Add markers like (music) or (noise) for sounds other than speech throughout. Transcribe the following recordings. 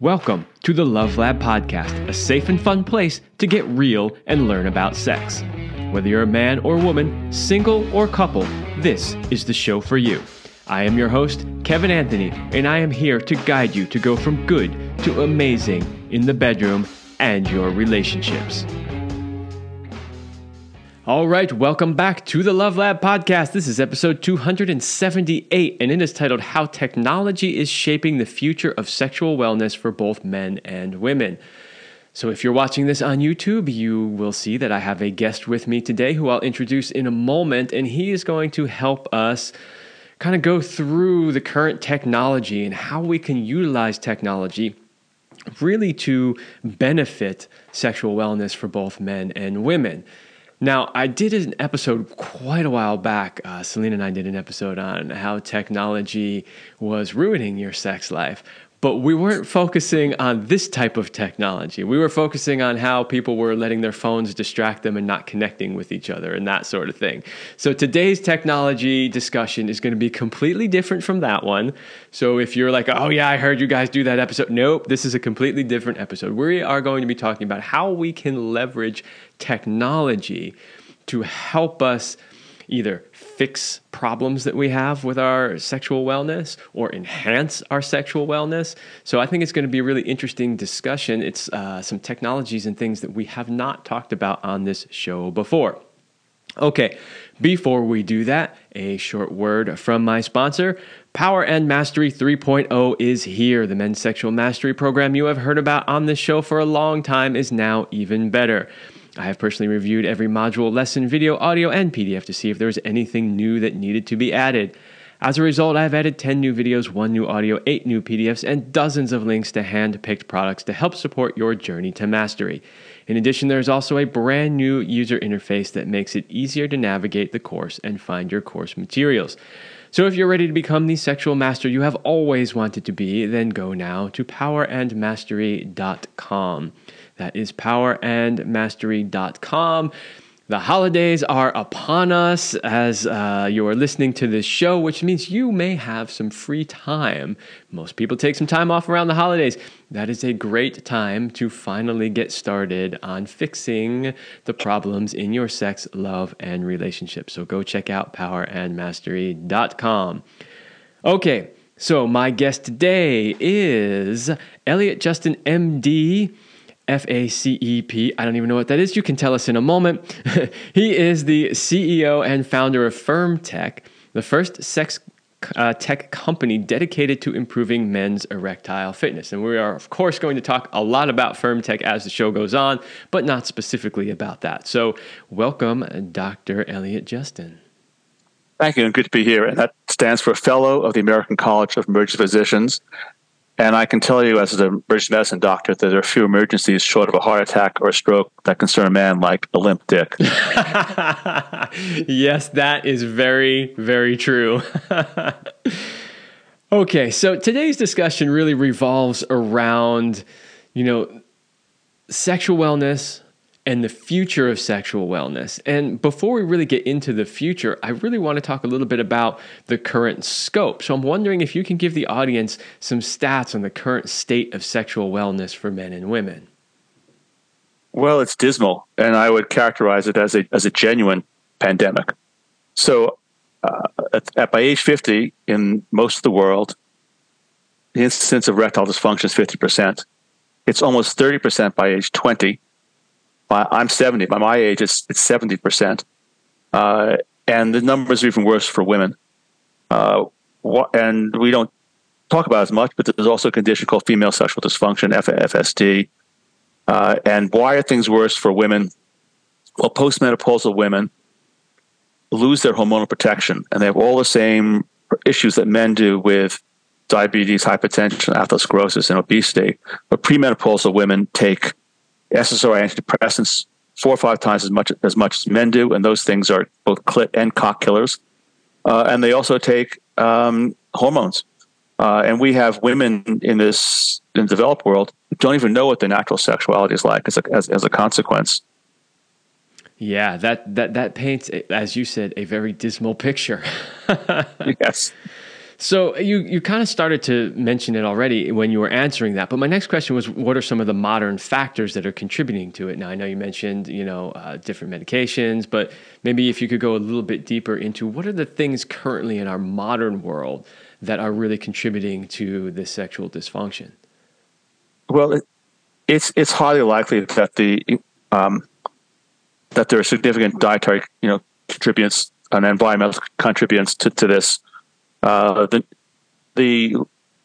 Welcome to the Love Lab Podcast, a safe and fun place to get real and learn about sex. Whether you're a man or woman, single or couple, this is the show for you. I am your host, Kevin Anthony, and I am here to guide you to go from good to amazing in the bedroom and your relationships. All right, welcome back to the Love Lab podcast. This is episode 278, and it is titled How Technology is Shaping the Future of Sexual Wellness for Both Men and Women. So, if you're watching this on YouTube, you will see that I have a guest with me today who I'll introduce in a moment, and he is going to help us kind of go through the current technology and how we can utilize technology really to benefit sexual wellness for both men and women. Now, I did an episode quite a while back. Uh, Celine and I did an episode on how technology was ruining your sex life. But we weren't focusing on this type of technology. We were focusing on how people were letting their phones distract them and not connecting with each other and that sort of thing. So today's technology discussion is going to be completely different from that one. So if you're like, oh, yeah, I heard you guys do that episode, nope, this is a completely different episode. We are going to be talking about how we can leverage technology to help us either fix problems that we have with our sexual wellness or enhance our sexual wellness. So I think it's going to be a really interesting discussion. It's uh, some technologies and things that we have not talked about on this show before. Okay, before we do that, a short word from my sponsor. Power and Mastery 3.0 is here. The men's sexual mastery program you have heard about on this show for a long time is now even better. I have personally reviewed every module, lesson, video, audio, and PDF to see if there was anything new that needed to be added. As a result, I have added 10 new videos, 1 new audio, 8 new PDFs, and dozens of links to hand picked products to help support your journey to mastery. In addition, there is also a brand new user interface that makes it easier to navigate the course and find your course materials. So, if you're ready to become the sexual master you have always wanted to be, then go now to powerandmastery.com. That is powerandmastery.com. The holidays are upon us as uh, you are listening to this show, which means you may have some free time. Most people take some time off around the holidays. That is a great time to finally get started on fixing the problems in your sex, love, and relationships. So go check out powerandmastery.com. Okay, so my guest today is Elliot Justin, MD. F A C E P. I don't even know what that is. You can tell us in a moment. (laughs) he is the CEO and founder of FirmTech, the first sex uh, tech company dedicated to improving men's erectile fitness. And we are, of course, going to talk a lot about FirmTech as the show goes on, but not specifically about that. So, welcome, Dr. Elliot Justin. Thank you, and good to be here. And that stands for Fellow of the American College of Emergency Physicians. And I can tell you, as an emergency medicine doctor, that there are few emergencies short of a heart attack or a stroke that concern a man like a limp dick. (laughs) yes, that is very, very true. (laughs) okay, so today's discussion really revolves around, you know, sexual wellness, and the future of sexual wellness. And before we really get into the future, I really want to talk a little bit about the current scope. So I'm wondering if you can give the audience some stats on the current state of sexual wellness for men and women. Well, it's dismal, and I would characterize it as a as a genuine pandemic. So, uh, at, at, by age 50, in most of the world, the incidence of erectile dysfunction is 50%. It's almost 30% by age 20 I'm 70. By my age, it's it's 70 percent, uh, and the numbers are even worse for women. Uh, and we don't talk about as much, but there's also a condition called female sexual dysfunction, FSD. Uh, and why are things worse for women? Well, postmenopausal women lose their hormonal protection, and they have all the same issues that men do with diabetes, hypertension, atherosclerosis, and obesity. But premenopausal women take SSRI antidepressants four or five times as much as much as men do, and those things are both clit and cock killers. Uh, and they also take um, hormones. Uh, and we have women in this in the developed world who don't even know what their natural sexuality is like as a, as, as a consequence. Yeah, that that that paints, as you said, a very dismal picture. (laughs) yes. So you you kind of started to mention it already when you were answering that, but my next question was, what are some of the modern factors that are contributing to it? Now I know you mentioned you know uh, different medications, but maybe if you could go a little bit deeper into what are the things currently in our modern world that are really contributing to this sexual dysfunction? Well, it, it's it's highly likely that the um, that there are significant dietary you know contributors and environmental contributors to, to this. Uh, the the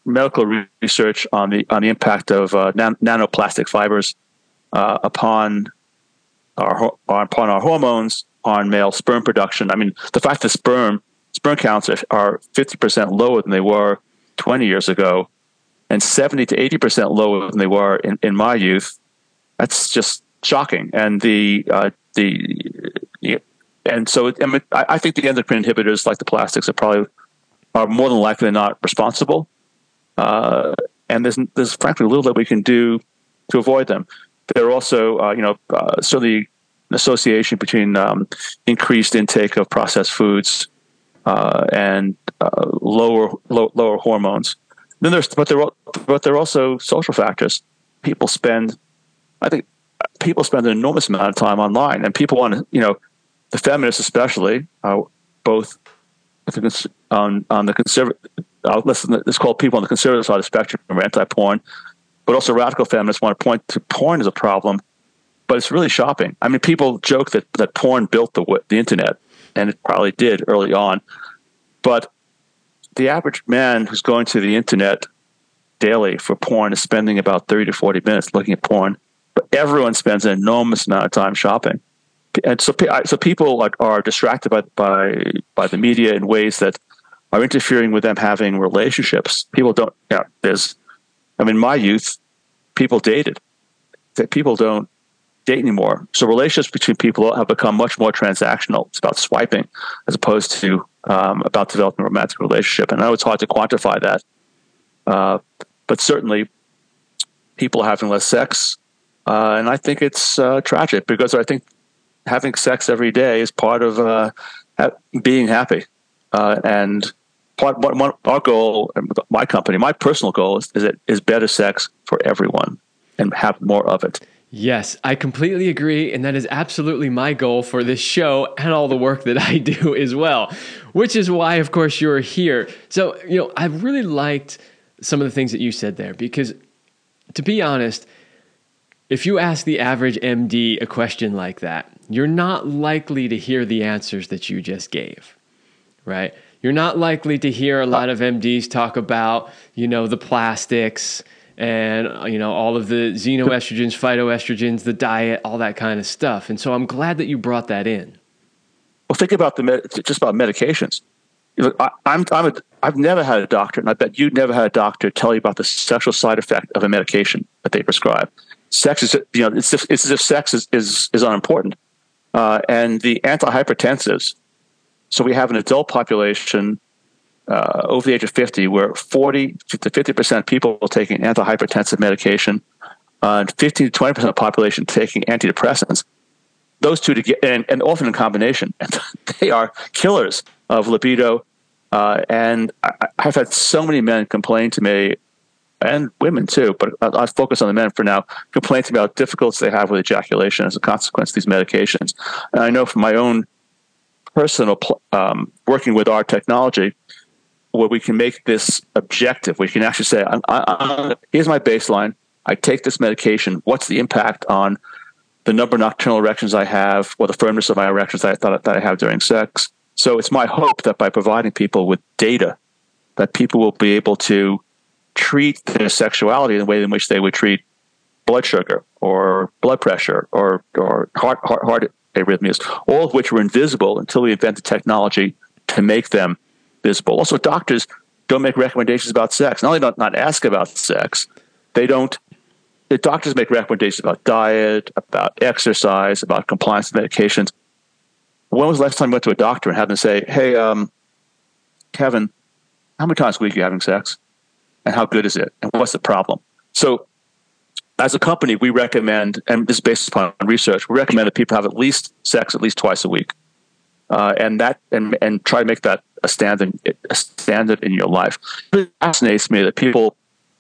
medical research on the on the impact of uh, nan- nanoplastic fibers uh, upon our upon our hormones, on male sperm production. I mean, the fact that sperm sperm counts are fifty percent lower than they were twenty years ago, and seventy to eighty percent lower than they were in, in my youth. That's just shocking. And the uh, the and so I, I think the endocrine inhibitors like the plastics are probably are more than likely not responsible. Uh, and there's there's frankly little that we can do to avoid them. There are also uh, you know uh, certainly an association between um, increased intake of processed foods uh, and uh, lower low, lower hormones. Then there's but there but there are also social factors. People spend, I think, people spend an enormous amount of time online, and people want to you know the feminists especially, uh, both on on the conservative, uh, listen, it's called people on the conservative side of the spectrum are anti-porn, but also radical feminists want to point to porn as a problem, but it's really shopping. I mean, people joke that that porn built the the internet, and it probably did early on, but the average man who's going to the internet daily for porn is spending about 30 to 40 minutes looking at porn, but everyone spends an enormous amount of time shopping and so so people are, are distracted by, by by the media in ways that are interfering with them having relationships. People don't. Know, there's, I mean, my youth, people dated. That people don't date anymore. So relationships between people have become much more transactional. It's about swiping as opposed to um, about developing a romantic relationship. And I know it's hard to quantify that, uh, but certainly people are having less sex. Uh, and I think it's uh, tragic because I think having sex every day is part of uh, being happy. Uh, and part one, our goal, my company, my personal goal is is, it, is better sex for everyone and have more of it. Yes, I completely agree. And that is absolutely my goal for this show and all the work that I (laughs) do as well, which is why, of course, you're here. So, you know, I really liked some of the things that you said there because, to be honest, if you ask the average MD a question like that, you're not likely to hear the answers that you just gave, right? You're not likely to hear a lot of MDs talk about, you know, the plastics and, you know, all of the xenoestrogens, phytoestrogens, the diet, all that kind of stuff. And so I'm glad that you brought that in. Well, think about the med- just about medications. I, I'm, I'm a, I've never had a doctor, and I bet you've never had a doctor tell you about the sexual side effect of a medication that they prescribe. Sex is, you know, it's, it's as if sex is, is, is unimportant uh, and the antihypertensives. So we have an adult population uh, over the age of 50 where 40 to 50% people are taking antihypertensive medication and 15 to 20% of the population taking antidepressants. Those two together, and, and often in combination, (laughs) and they are killers of libido. Uh, and I, I've had so many men complain to me and women too, but I'll focus on the men for now, complaints about difficulties they have with ejaculation as a consequence of these medications. And I know from my own personal um, working with our technology, where we can make this objective, we can actually say, I, I, here's my baseline. I take this medication. What's the impact on the number of nocturnal erections I have, or the firmness of my erections that I thought that I have during sex? So it's my hope that by providing people with data, that people will be able to treat their sexuality in the way in which they would treat blood sugar or blood pressure or, or heart, heart, heart arrhythmias, all of which were invisible until we invented technology to make them visible. Also, doctors don't make recommendations about sex. Not only don't not ask about sex, they don't. The doctors make recommendations about diet, about exercise, about compliance with medications. When was the last time you went to a doctor and had them say, "Hey, um, Kevin, how many times a week are you having sex?" and how good is it and what's the problem so as a company we recommend and this is based upon research we recommend that people have at least sex at least twice a week uh, and that and, and try to make that a standard a standard in your life. It fascinates me that people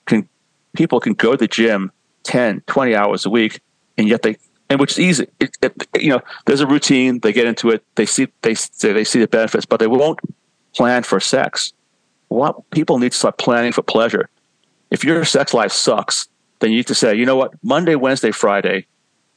can people can go to the gym 10, 20 hours a week, and yet they and which is easy. It, it, you know, there's a routine. They get into it. They see they they see the benefits, but they won't plan for sex. What people need to start planning for pleasure. If your sex life sucks, then you need to say, you know what, Monday, Wednesday, Friday,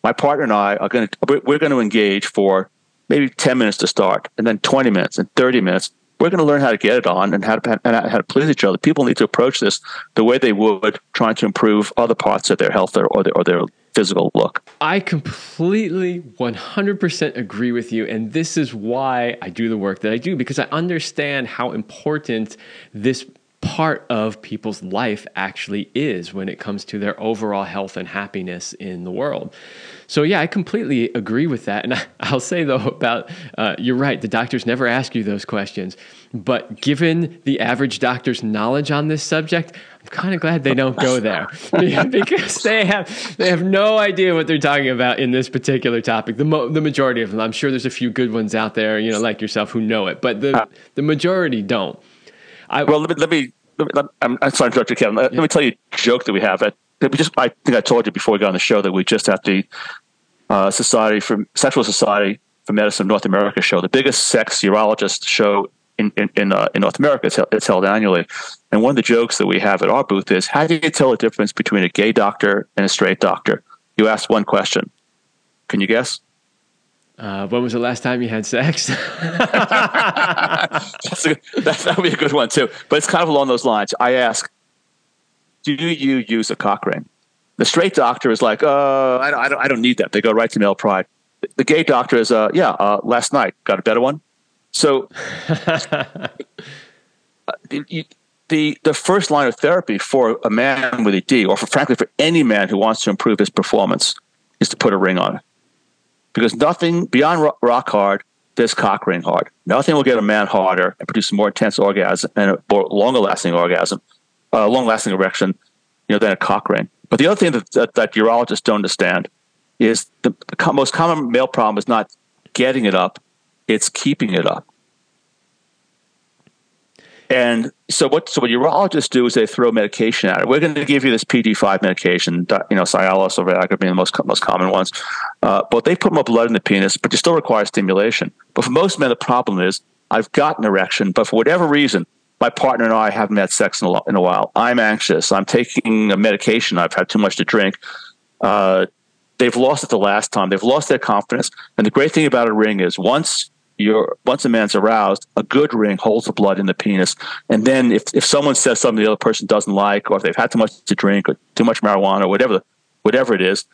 my partner and I are going to we're going to engage for maybe 10 minutes to start and then 20 minutes and 30 minutes we're going to learn how to get it on and how to and how to please each other. People need to approach this the way they would trying to improve other parts of their health or, or, their, or their physical look. I completely 100% agree with you. And this is why I do the work that I do because I understand how important this part of people's life actually is when it comes to their overall health and happiness in the world. So, yeah, I completely agree with that. And I, (laughs) will say, though, about uh, you're right, the doctors never ask you those questions. But given the average doctor's knowledge on this subject, I'm kind of glad they don't go (laughs) there (laughs) because they have they have no idea what they're talking about in this particular topic. The mo- the majority of them, I'm sure there's a few good ones out there, you know, like yourself, who know it, but the the majority don't. I, well, let me, let me, let me I'm, I'm sorry to interrupt Kevin. Let, yeah. me tell you a joke that we have. At, we just, I think I told you before we got on the show that we just had the uh, Society for Sexual Society for Medicine of North America show, the biggest sex urologist show in in in, uh, in North America. It's it's held annually, and one of the jokes that we have at our booth is, how do you tell the difference between a gay doctor and a straight doctor? You ask one question. Can you guess? Uh, when was the last time you had sex? (laughs) That's a, that, that would be a good one too. But it's kind of along those lines. I ask, do you use a cock ring? The straight doctor is like, uh, I, don't, I, don't, I don't need that. They go right to male pride. The gay doctor is, uh, yeah, uh, last night, got a better one. So (laughs) the, the, the first line of therapy for a man with ED, or for, frankly for any man who wants to improve his performance, is to put a ring on it because nothing beyond rock hard cock ring hard. Nothing will get a man harder and produce a more intense orgasm and a more longer lasting orgasm, a uh, long lasting erection, you know, than a cock ring. But the other thing that, that, that urologists don't understand is the, the most common male problem is not getting it up, it's keeping it up. And so what so what urologists do is they throw medication at it. We're going to give you this PDE5 medication, you know, Cialis or Viagra being the most most common ones. Uh, but they put more blood in the penis, but you still require stimulation. But for most men, the problem is I've got an erection, but for whatever reason, my partner and I haven't had sex in a, in a while. I'm anxious. I'm taking a medication. I've had too much to drink. Uh, they've lost it the last time. They've lost their confidence. And the great thing about a ring is once once a man's aroused, a good ring holds the blood in the penis. And then if, if someone says something the other person doesn't like, or if they've had too much to drink or too much marijuana or whatever, whatever it is,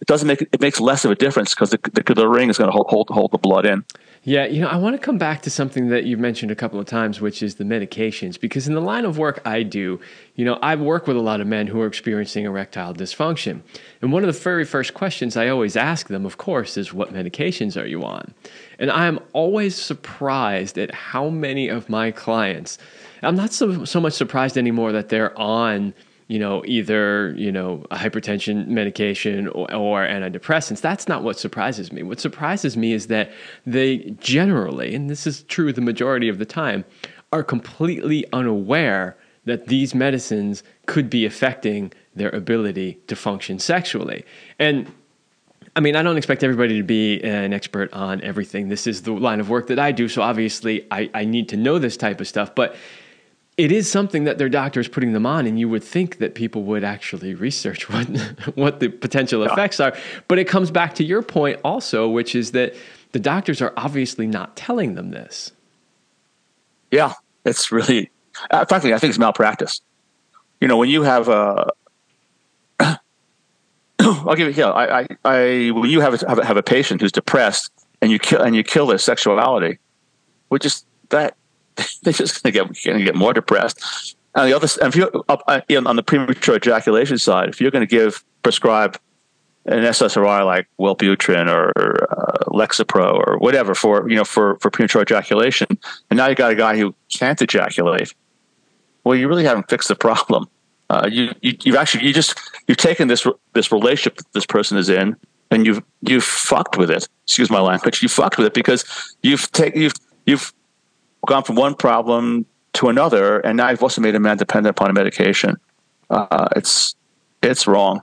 it doesn't make it makes less of a difference because the, the, the ring is going to hold, hold hold the blood in. Yeah, you know, I want to come back to something that you've mentioned a couple of times, which is the medications. Because in the line of work I do, you know, I work with a lot of men who are experiencing erectile dysfunction. And one of the very first questions I always ask them, of course, is what medications are you on? And I'm always surprised at how many of my clients, I'm not so, so much surprised anymore that they're on you know, either, you know, a hypertension medication or, or, antidepressants. That's not what surprises me. What surprises me is that they generally, and this is true the majority of the time, are completely unaware that these medicines could be affecting their ability to function sexually. And I mean, I don't expect everybody to be an expert on everything. This is the line of work that I do. So obviously, I, I need to know this type of stuff. But it is something that their doctor is putting them on, and you would think that people would actually research (laughs) what what the potential effects are. But it comes back to your point also, which is that the doctors are obviously not telling them this. Yeah, it's really, uh, frankly, I think it's malpractice. You know, when you have a, (clears throat) I'll give you, yeah, I, I, I, when you have a, have a, have a patient who's depressed and you kill and you kill their sexuality, which is that (laughs) they're just going to get going to get more depressed. And the other, and if you up uh, on the premature ejaculation side, if you're going to give prescribe an SSRI like Wellbutrin or uh, Lexapro or whatever for you know for for premature ejaculation, and now you got a guy who can't ejaculate. Well, you really haven't fixed the (laughs) problem. Uh, you, you you've actually you just you've taken this this relationship that this person is in, and you've you've fucked with it. Excuse my language. You fucked with it because you've taken you've you've gone from one problem to another, and now you've also made a man dependent upon a medication. Uh, it's it's wrong.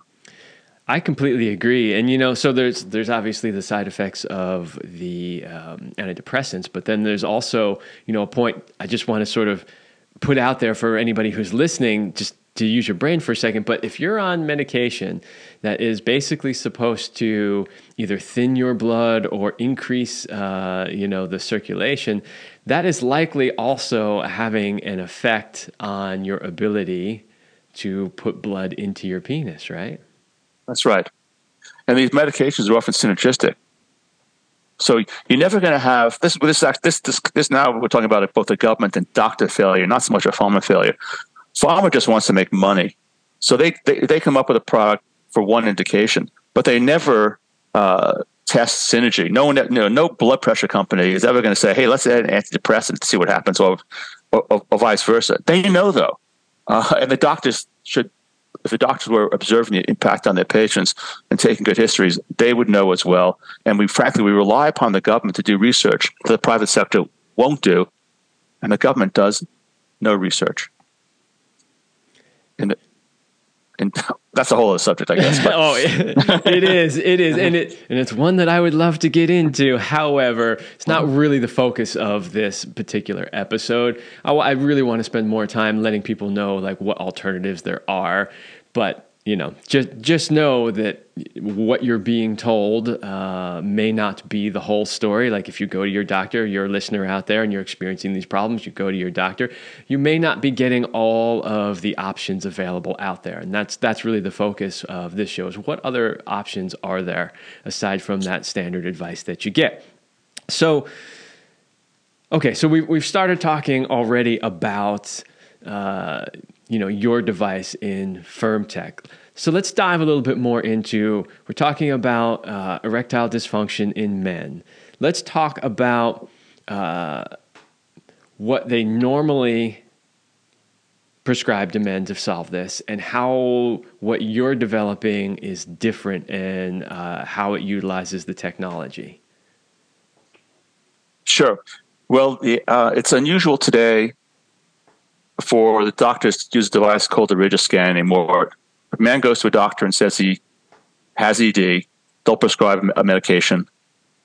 I completely agree, and you know, so there's there's obviously the side effects of the um, antidepressants, but then there's also you know a point I just want to sort of put out there for anybody who's listening, just to use your brain for a second. But if you're on medication that is basically supposed to either thin your blood or increase, uh, you know, the circulation, that is likely also having an effect on your ability to put blood into your penis, right? That's right. And these medications are often synergistic. So you're never going to have this, this. This. This. This. Now we're talking about both the government and doctor failure, not so much a pharma failure. Pharma just wants to make money, so they they, they come up with a product for one indication, but they never uh, test synergy. No one, no, no blood pressure company is ever going to say, "Hey, let's add an antidepressant to see what happens," or or, or vice versa. They know though, uh, and the doctors should if the doctors were observing the impact on their patients and taking good histories, they would know as well. And we, frankly, we rely upon the government to do research that the private sector won't do, and the government does no research. And, and (laughs) that's a whole other subject, I guess. (laughs) oh, it is, it is, and it and it's one that I would love to get into. However, it's not really the focus of this particular episode. I, I really want to spend more time letting people know like what alternatives there are, but you know, just just know that what you're being told uh, may not be the whole story. Like if you go to your doctor, you're a listener out there, and you're experiencing these problems, you go to your doctor, you may not be getting all of the options available out there, and that's that's really the focus of this show. Is what other options are there aside from that standard advice that you get? So, okay, so we've we've started talking already about. Uh, you know your device in firm tech. So let's dive a little bit more into. We're talking about uh, erectile dysfunction in men. Let's talk about uh, what they normally prescribe to men to solve this, and how what you're developing is different, and uh, how it utilizes the technology. Sure. Well, uh, it's unusual today for the doctors to use a device called the Rigiscan anymore. A man goes to a doctor and says he has ED, they'll prescribe a medication.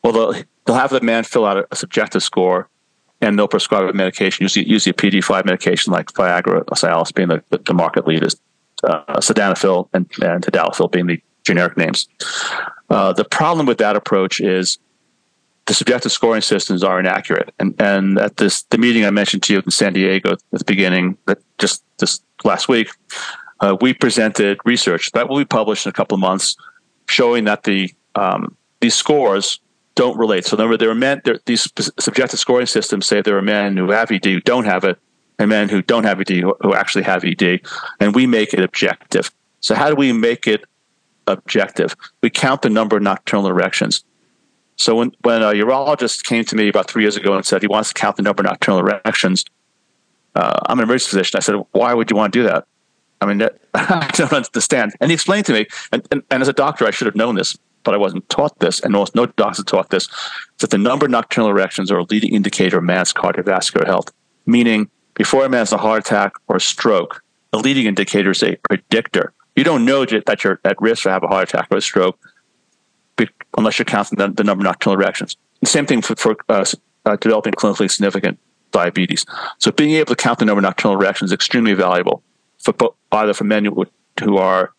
Well, they'll, they'll have the man fill out a, subjective score and they'll prescribe a medication, usually, usually a PDE5 medication like Viagra or Cialis being the, the, the market leaders, uh, Sildenafil and, and Tadalafil being the generic names. Uh, the problem with that approach is the subjective scoring systems are inaccurate. And and at this the meeting I mentioned to you in San Diego at the beginning, that just this last week, uh, we presented research that will be published in a couple of months, showing that the um, these scores don't relate. So remember, there are men. There, these subjective scoring systems say there are men who have ED who don't have it, and men who don't have ED who, who actually have ED, and we make it objective. So how do we make it objective? We count the number of nocturnal erections. So when, when a urologist came to me about three years ago and said he wants to count the number of nocturnal erections, uh, I'm an emergency physician. I said, why would you want to do that? I mean, (laughs) I don't understand. And he explained to me, and, and, and, as a doctor, I should have known this, but I wasn't taught this, and no, no doctors taught this, that the number of nocturnal erections are a leading indicator of man's cardiovascular health, meaning before a man has a heart attack or a stroke, a leading indicator is a predictor. You don't know that you're at risk to have a heart attack or a stroke unless you're counting the, the number of nocturnal erections. The same thing for, for uh, uh, developing clinically significant diabetes. So being able to count the number of nocturnal erections is extremely valuable for either for men who, who are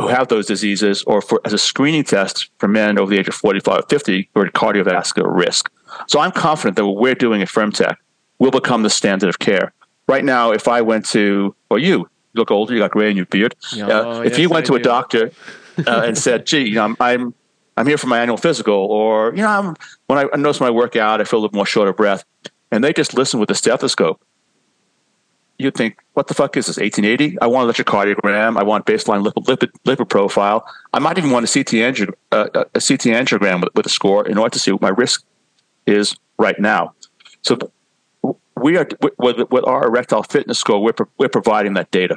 who have those diseases or for as a screening test for men over the age of 45 or 50 who are at cardiovascular risk. So I'm confident that what we're doing at FirmTech will become the standard of care. Right now, if I went to, or you, you look older, you got gray in your beard. Oh, uh, if yes, you went I to do. a doctor (laughs) uh, and said, "Gee, you know, I'm, I'm I'm here for my annual physical," or you know, I'm, when I notice when I work out, I feel a little more short of breath, and they just listen with a stethoscope. You'd think, "What the fuck is this? 1880? I want electrocardiogram. I want baseline lipid, lipid, lipid profile. I might even want a CT, angio, uh, a CT angiogram with, with a score in order to see what my risk is right now." So we are with, with our erectile fitness score, we're, we're providing that data.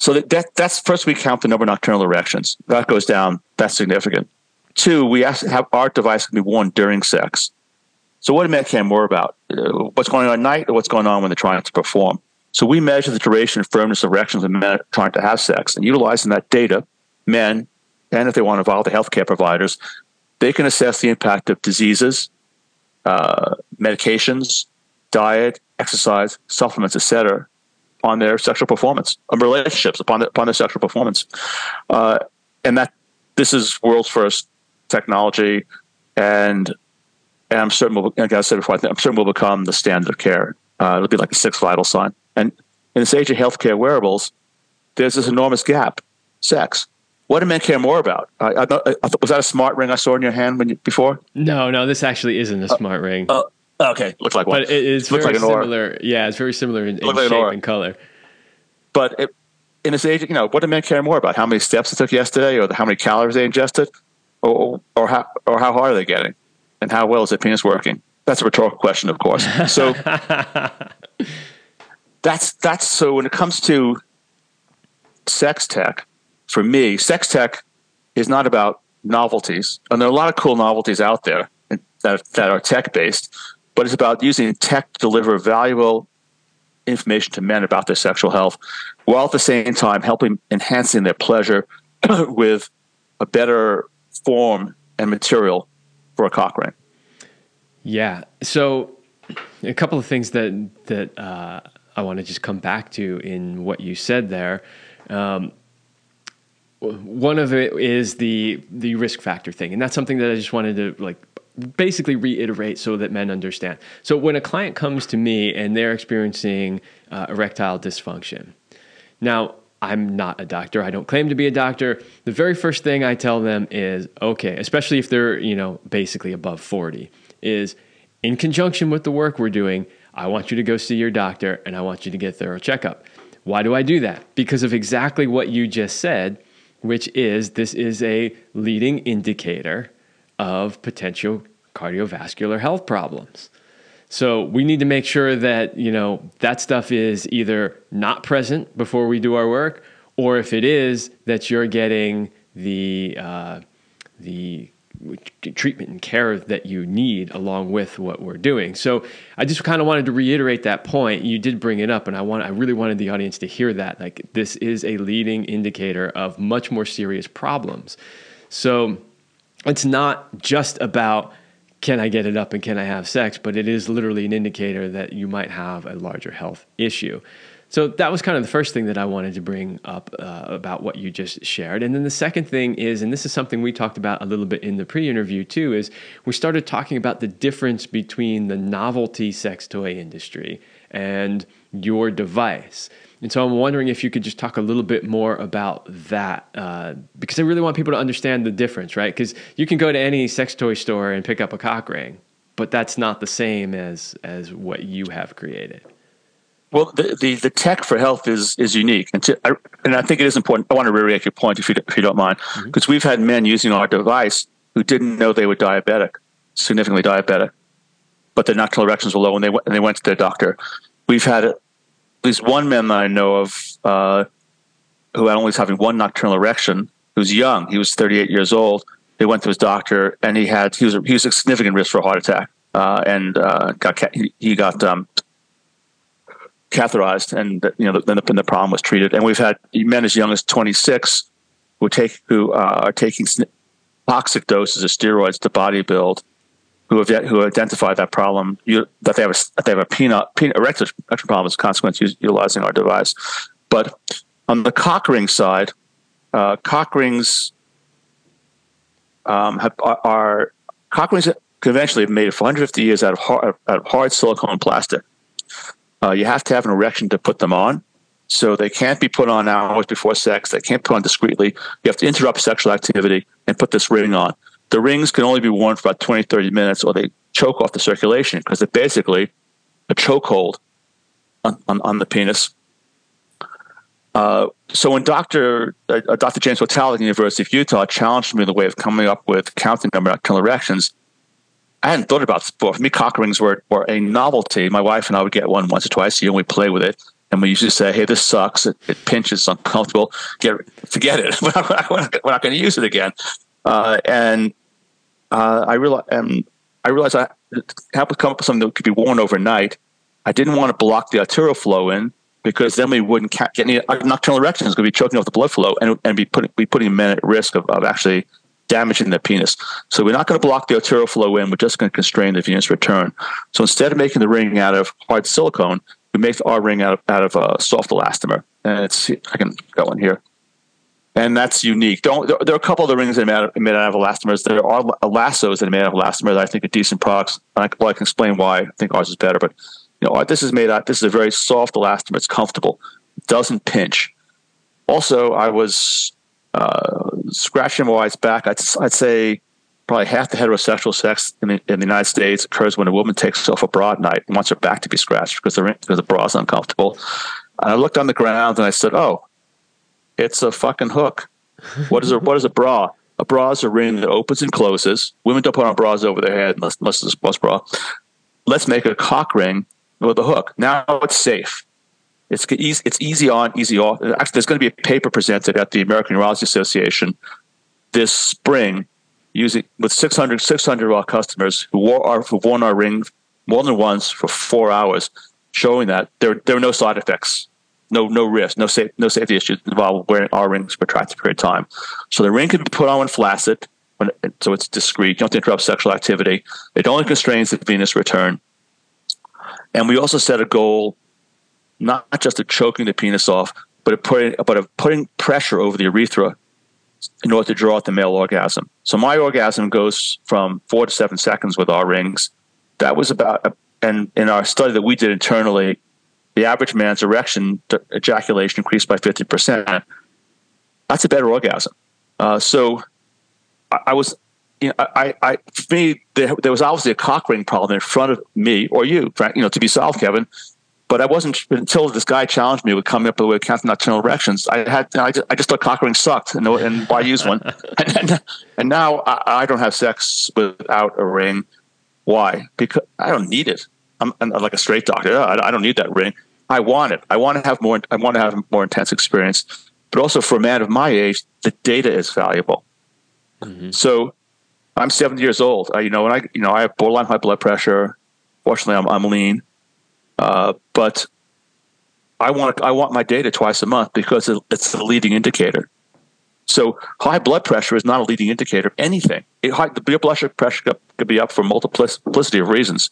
So that, that that's first we count the number of nocturnal erections. That goes down. That's significant. Two, we ask have our device can be worn during sex. So what do care more about? Uh, what's going on at night or what's going on when they're trying to perform? So we measure the duration and firmness of erections when men are trying to have sex. And utilizing that data, men, and if they want to involve the healthcare providers, they can assess the impact of diseases, uh, medications, diet, exercise, supplements, etc., on their sexual performance, on relationships, upon, the, upon their sexual performance. Uh, and that this is world's first technology, and and I'm certain, we'll, like I said before, I'm certain will become the standard of care. Uh, it'll be like a sixth vital sign. And in this age of healthcare wearables, there's this enormous gap: sex. What do men care more about? I, I, I, was that a smart ring I saw in your hand when you, before? No, no, this actually isn't a uh, smart ring. Uh, okay, looks like one. But it is looks very like similar. Yeah, it's very similar in, in like shape an and color. But it, in this age, you know, what do men care more about? How many steps they took yesterday, or the, how many calories they ingested, or or how or how hard are they getting? and how well is the penis working? That's a rhetorical question, of course. So (laughs) that's that's so when it comes to sex tech, for me, sex tech is not about novelties, and there are a lot of cool novelties out there that that are tech based, but it's about using tech to deliver valuable information to men about their sexual health, while at the same time helping enhancing their pleasure (clears throat) with a better form and material for a cock ring. Yeah. So a couple of things that that uh, I want to just come back to in what you said there. Um, one of it is the the risk factor thing, and that's something that I just wanted to like basically reiterate so that men understand. So when a client comes to me and they're experiencing uh, erectile dysfunction, now I'm not a doctor. I don't claim to be a doctor. The very first thing I tell them is okay, especially if they're, you know, basically above 40, is in conjunction with the work we're doing, I want you to go see your doctor and I want you to get a thorough checkup. Why do I do that? Because of exactly what you just said, which is this is a leading indicator of potential cardiovascular health problems. So we need to make sure that, you know, that stuff is either not present before we do our work, or if it is, that you're getting the uh, the treatment and care that you need along with what we're doing. So I just kind of wanted to reiterate that point. You did bring it up and I want I really wanted the audience to hear that. Like this is a leading indicator of much more serious problems. So it's not just about can I get it up and can I have sex? But it is literally an indicator that you might have a larger health issue. So that was kind of the first thing that I wanted to bring up uh, about what you just shared. And then the second thing is, and this is something we talked about a little bit in the pre interview too, is we started talking about the difference between the novelty sex toy industry and your device. And so I'm wondering if you could just talk a little bit more about that, uh, because I really want people to understand the difference, right? Because you can go to any sex toy store and pick up a cock ring, but that's not the same as as what you have created. Well, the, the, the, tech for health is is unique, and, to, I, and I think it is important. I want to reiterate your point, if you if you don't mind, because mm-hmm. we've had men using our device who didn't know they were diabetic, significantly diabetic, but their nocturnal erections were low, and they went and they went to their doctor. We've had at least one man that I know of uh, who had only having one nocturnal erection, who's young. He was 38 years old. They went to his doctor, and he had he was he was a significant risk for a heart attack, uh, and uh, got he got um, catheterized, and you know then the, the, problem was treated. And we've had men as young as 26 who take who uh, are taking toxic doses of steroids to bodybuild, who have yet, who identified that problem you, that they have a they have a peanut, peanut erectile problem as a consequence utilizing our device. But on the cock ring side, uh, cock rings um, have, are, are cock rings conventionally have made for 150 years out of hard, out of hard silicone plastic. Uh, you have to have an erection to put them on. So they can't be put on hours before sex. They can't put on discreetly. You have to interrupt sexual activity and put this ring on. The rings can only be worn for about 20, 30 minutes or they choke off the circulation because they're basically a chokehold on, on, on the penis. Uh, so when Dr. Uh, Dr. James Hotaling at the University of Utah challenged me in the way of coming up with counting number nocturnal erections, I hadn't thought about this before. For me, cock rings were, were a novelty. My wife and I would get one once or twice a year and we play with it. And we usually say, hey, this sucks. It, it pinches, it's uncomfortable. Get, forget it. (laughs) we're not, not, not going to use it again. Uh, and uh, I, realized, um, I realized I, have to come up with something that could be worn overnight. I didn't want to block the arterial flow in because then we wouldn't get any nocturnal erections. Going to be choking off the blood flow and, and be putting be putting men at risk of, of actually damaging the penis. So we're not going to block the arterial flow in. We're just going to constrain the venous return. So instead of making the ring out of hard silicone, we make our ring out of, out of uh, soft elastomer. And it's I can go in here, and that's unique. Don't there, there, are a couple of the rings that are made out, of elastomers. There are lassos that are made out of elastomer that I think are decent products. I, well, I can explain why I think ours is better, but you know, this is made out. This is a very soft elastomer. It's comfortable. Doesn't pinch. Also, I was uh, scratching my wife's back. I'd, I'd say probably half the heterosexual sex in the, in the, United States occurs when a woman takes off a bra at night and wants her back to be scratched because the because the bra is uncomfortable. And I looked on the ground and I said, "Oh, it's a fucking hook. What is a what is a bra? A bra is a ring that opens and closes. Women don't put on bras over their head unless, unless it's a sports bra. Let's make a cock ring with a hook. Now it's safe. It's easy, it's easy on, easy off. Actually, there's going to be a paper presented at the American Urology Association this spring using with 600, 600 of our customers who wore our, who've worn our ring more than once for four hours, showing that there, there are no side effects, no no risk, no safe, no safety issues involved wearing our rings for a protracted period of time. So the ring can be put on when flaccid, when, so it's discreet. You don't interrupt sexual activity. It only constrains the venous return. And we also set a goal, not just of choking the penis off, but of putting, but of putting pressure over the urethra in order to draw out the male orgasm. So my orgasm goes from four to seven seconds with our rings. That was about, and in our study that we did internally, the average man's erection ejaculation increased by 50%. That's a better orgasm. Uh, so I, I was you know, I, I, for me, there, there, was obviously a cock ring problem in front of me or you, you know, to be solved, Kevin. But I wasn't until this guy challenged me with coming up with counting nocturnal erections. I had, I just, I just thought cock rings sucked, and, and why use one? (laughs) and, and, and, now I, I, don't have sex without a ring. Why? Because I don't need it. I'm, I'm like a straight doctor. I, I don't need that ring. I want it. I want to have more. I want to have more intense experience. But also for a man of my age, the data is valuable. Mm-hmm. So I'm 70 years old. I, you know, and I, you know, I have borderline high blood pressure. Fortunately, I'm, I'm lean, uh, but I want I want my data twice a month because it's the leading indicator. So high blood pressure is not a leading indicator of anything. It, high, the blood pressure pressure could be up for multiplicity of reasons.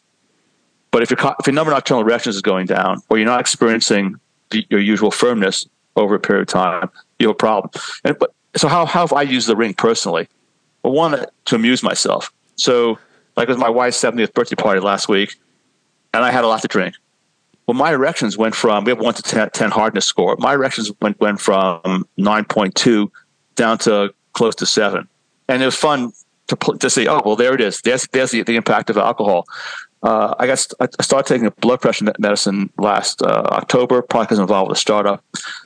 But if your if your number of nocturnal erections is going down, or you're not experiencing the, your usual firmness over a period of time, you have a problem. And but so how how have I used the ring personally? Well, one to amuse myself. So, like it was my wife's 70th birthday party last week, and I had a lot to drink. Well, my erections went from we have one to 10, 10 hardness score. My erections went went from 9.2 down to close to seven, and it was fun to to see. Oh, well, there it is. There's there's the, the impact of alcohol. Uh, I got I started taking a blood pressure medicine last uh, October, probably because I'm involved with a startup,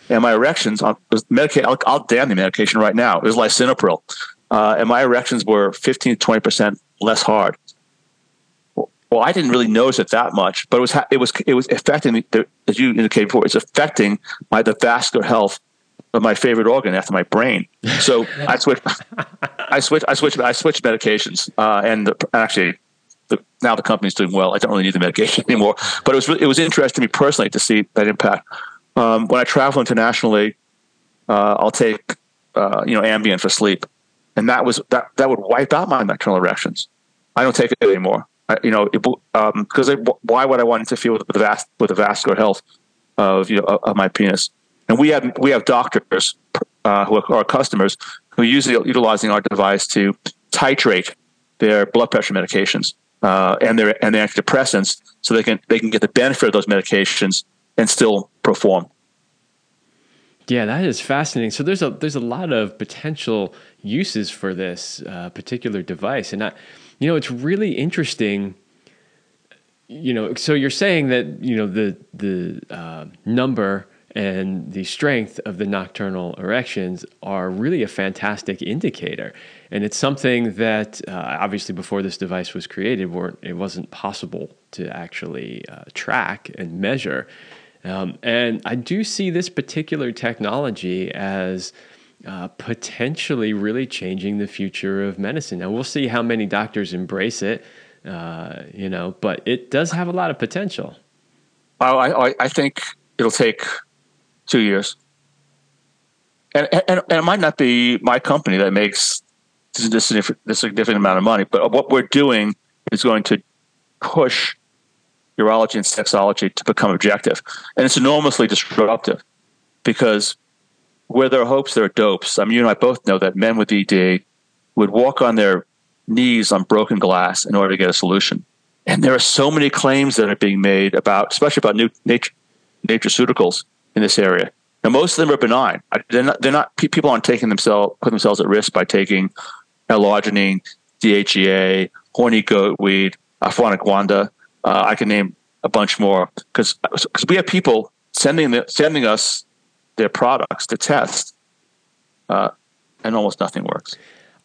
and my erections on medication. I'll, I'll damn the medication right now. It was lisinopril uh, and my erections were 15 to 20% less hard. Well, I didn't really notice it that much, but it was it was it was affecting as you indicated before. It's affecting my the vascular health of my favorite organ after my brain. So I switched, (laughs) I switched, I switched, I switched medications, uh, and the, actually, now the company's doing well. I don't really need the medication (laughs) anymore. But it was it was interesting to me personally to see that impact. Um, when I travel internationally, uh, I'll take uh, you know Ambien for sleep and that was that that would wipe out my nocturnal erections. I don't take it anymore. I, you know, because um, why would I want to interfere with the vast with the vascular health of you know of my penis? And we have we have doctors uh, who are our customers who are usually utilizing our device to titrate their blood pressure medications uh, and their and their antidepressants, so they can they can get the benefit of those medications and still perform. Yeah, that is fascinating. So there's a there's a lot of potential uses for this uh, particular device, and I, you know, it's really interesting. You know, so you're saying that you know the the uh, number and the strength of the nocturnal erections are really a fantastic indicator, and it's something that uh, obviously before this device was created, it wasn't possible to actually uh, track and measure. Um, and I do see this particular technology as uh, potentially really changing the future of medicine. Now, we'll see how many doctors embrace it. uh, you know, but it does have a lot of potential. I, I, I think it'll take two years. And, and, and it might not be my company that makes this significant, amount of money, but what we're doing is going to push urology and sexology to become objective. And it's enormously disruptive because where there are hopes, there are dopes. I mean, you and I both know that men with ED would walk on their knees on broken glass in order to get a solution. And there are so many claims that are being made about, especially about new nature, nutraceuticals in this area. Now, most of them are benign. They're not. They're not. People aren't taking themselves put themselves at risk by taking L-arginine, DHEA, horny goat weed, ashwagandha. Uh, I can name a bunch more because we have people sending the, sending us their products to test, uh, and almost nothing works.